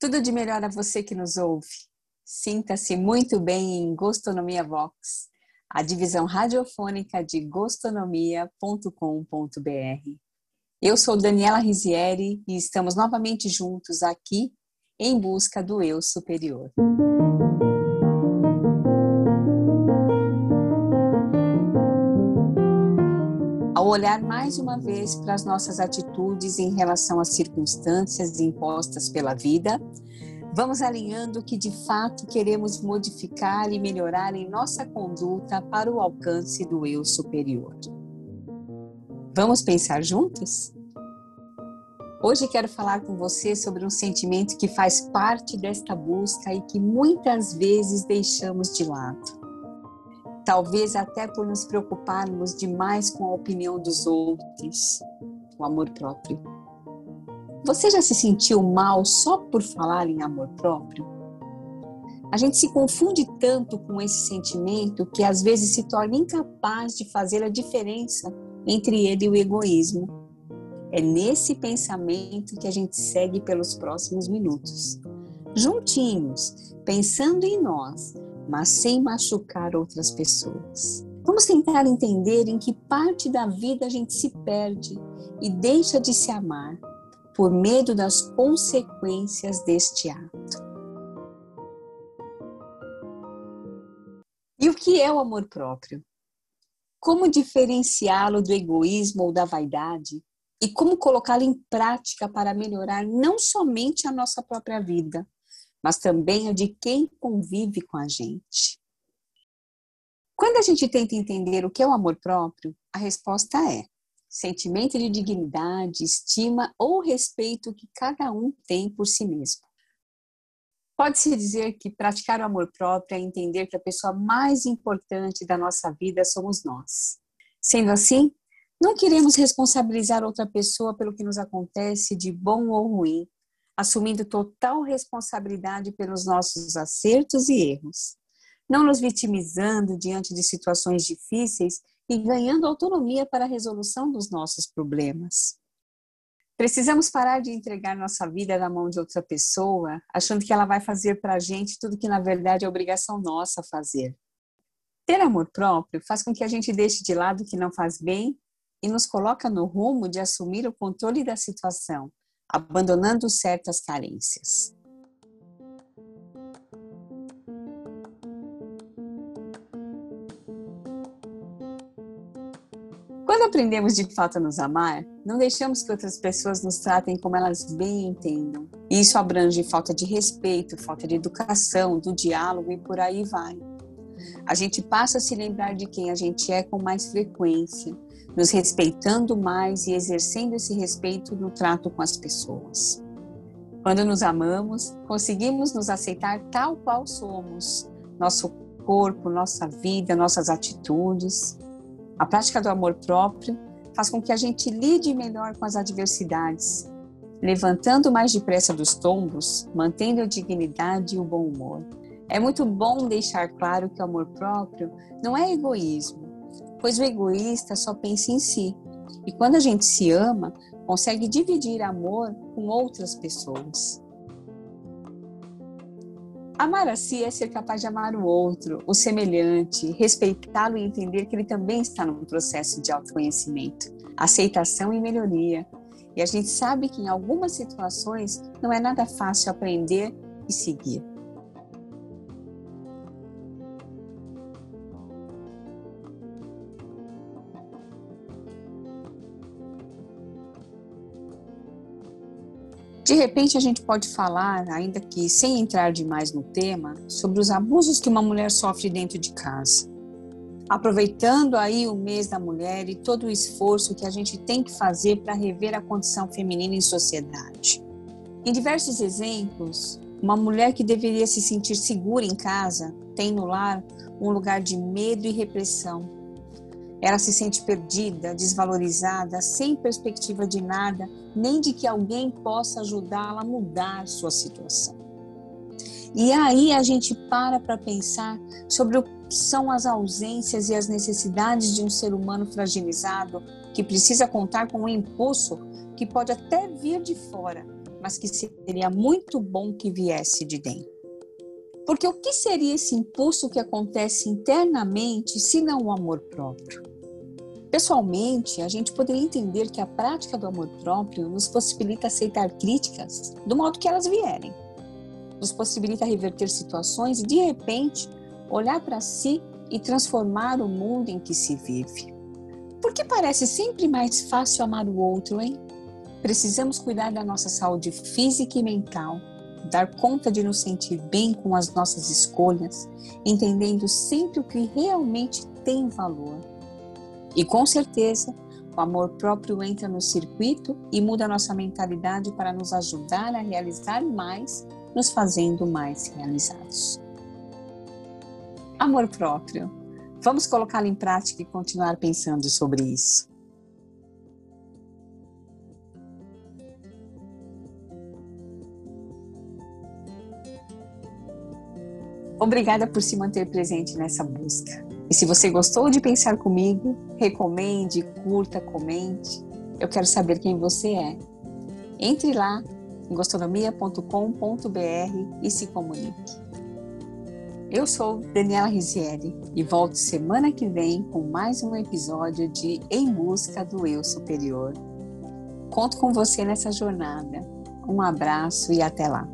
Tudo de melhor a você que nos ouve. Sinta-se muito bem em Gostonomia Vox, a divisão radiofônica de gostonomia.com.br. Eu sou Daniela Risieri e estamos novamente juntos aqui em busca do eu superior. Olhar mais uma vez para as nossas atitudes em relação às circunstâncias impostas pela vida, vamos alinhando o que de fato queremos modificar e melhorar em nossa conduta para o alcance do eu superior. Vamos pensar juntos? Hoje quero falar com você sobre um sentimento que faz parte desta busca e que muitas vezes deixamos de lado. Talvez até por nos preocuparmos demais com a opinião dos outros, o amor próprio. Você já se sentiu mal só por falar em amor próprio? A gente se confunde tanto com esse sentimento que às vezes se torna incapaz de fazer a diferença entre ele e o egoísmo. É nesse pensamento que a gente segue pelos próximos minutos. Juntinhos, pensando em nós, mas sem machucar outras pessoas. Vamos tentar entender em que parte da vida a gente se perde e deixa de se amar por medo das consequências deste ato. E o que é o amor próprio? Como diferenciá-lo do egoísmo ou da vaidade? e como colocá-la em prática para melhorar não somente a nossa própria vida, mas também a de quem convive com a gente. Quando a gente tenta entender o que é o amor próprio, a resposta é sentimento de dignidade, estima ou respeito que cada um tem por si mesmo. Pode-se dizer que praticar o amor próprio é entender que a pessoa mais importante da nossa vida somos nós. Sendo assim, não queremos responsabilizar outra pessoa pelo que nos acontece de bom ou ruim, assumindo total responsabilidade pelos nossos acertos e erros. Não nos vitimizando diante de situações difíceis e ganhando autonomia para a resolução dos nossos problemas. Precisamos parar de entregar nossa vida na mão de outra pessoa, achando que ela vai fazer para a gente tudo que na verdade é obrigação nossa fazer. Ter amor próprio faz com que a gente deixe de lado o que não faz bem e nos coloca no rumo de assumir o controle da situação, abandonando certas carências. Quando aprendemos de fato a nos amar, não deixamos que outras pessoas nos tratem como elas bem entendam. Isso abrange falta de respeito, falta de educação, do diálogo e por aí vai. A gente passa a se lembrar de quem a gente é com mais frequência, nos respeitando mais e exercendo esse respeito no trato com as pessoas. Quando nos amamos, conseguimos nos aceitar tal qual somos, nosso corpo, nossa vida, nossas atitudes. A prática do amor próprio faz com que a gente lide melhor com as adversidades, levantando mais depressa dos tombos, mantendo a dignidade e o bom humor. É muito bom deixar claro que o amor próprio não é egoísmo, pois o egoísta só pensa em si. E quando a gente se ama, consegue dividir amor com outras pessoas. Amar a si é ser capaz de amar o outro, o semelhante, respeitá-lo e entender que ele também está num processo de autoconhecimento, aceitação e melhoria. E a gente sabe que em algumas situações não é nada fácil aprender e seguir. De repente, a gente pode falar, ainda que sem entrar demais no tema, sobre os abusos que uma mulher sofre dentro de casa. Aproveitando aí o mês da mulher e todo o esforço que a gente tem que fazer para rever a condição feminina em sociedade. Em diversos exemplos, uma mulher que deveria se sentir segura em casa tem no lar um lugar de medo e repressão, ela se sente perdida, desvalorizada, sem perspectiva de nada, nem de que alguém possa ajudá-la a mudar sua situação. E aí a gente para para pensar sobre o que são as ausências e as necessidades de um ser humano fragilizado que precisa contar com um impulso que pode até vir de fora, mas que seria muito bom que viesse de dentro. Porque o que seria esse impulso que acontece internamente se não o amor próprio? Pessoalmente, a gente poderia entender que a prática do amor próprio nos possibilita aceitar críticas do modo que elas vierem. Nos possibilita reverter situações e, de repente, olhar para si e transformar o mundo em que se vive. Por que parece sempre mais fácil amar o outro, hein? Precisamos cuidar da nossa saúde física e mental dar conta de nos sentir bem com as nossas escolhas, entendendo sempre o que realmente tem valor. E com certeza, o amor próprio entra no circuito e muda nossa mentalidade para nos ajudar a realizar mais, nos fazendo mais realizados. Amor próprio. Vamos colocá-lo em prática e continuar pensando sobre isso. Obrigada por se manter presente nessa busca. E se você gostou de pensar comigo, recomende, curta, comente. Eu quero saber quem você é. Entre lá em gostonomia.com.br e se comunique. Eu sou Daniela Rizieri e volto semana que vem com mais um episódio de Em Busca do Eu Superior. Conto com você nessa jornada. Um abraço e até lá.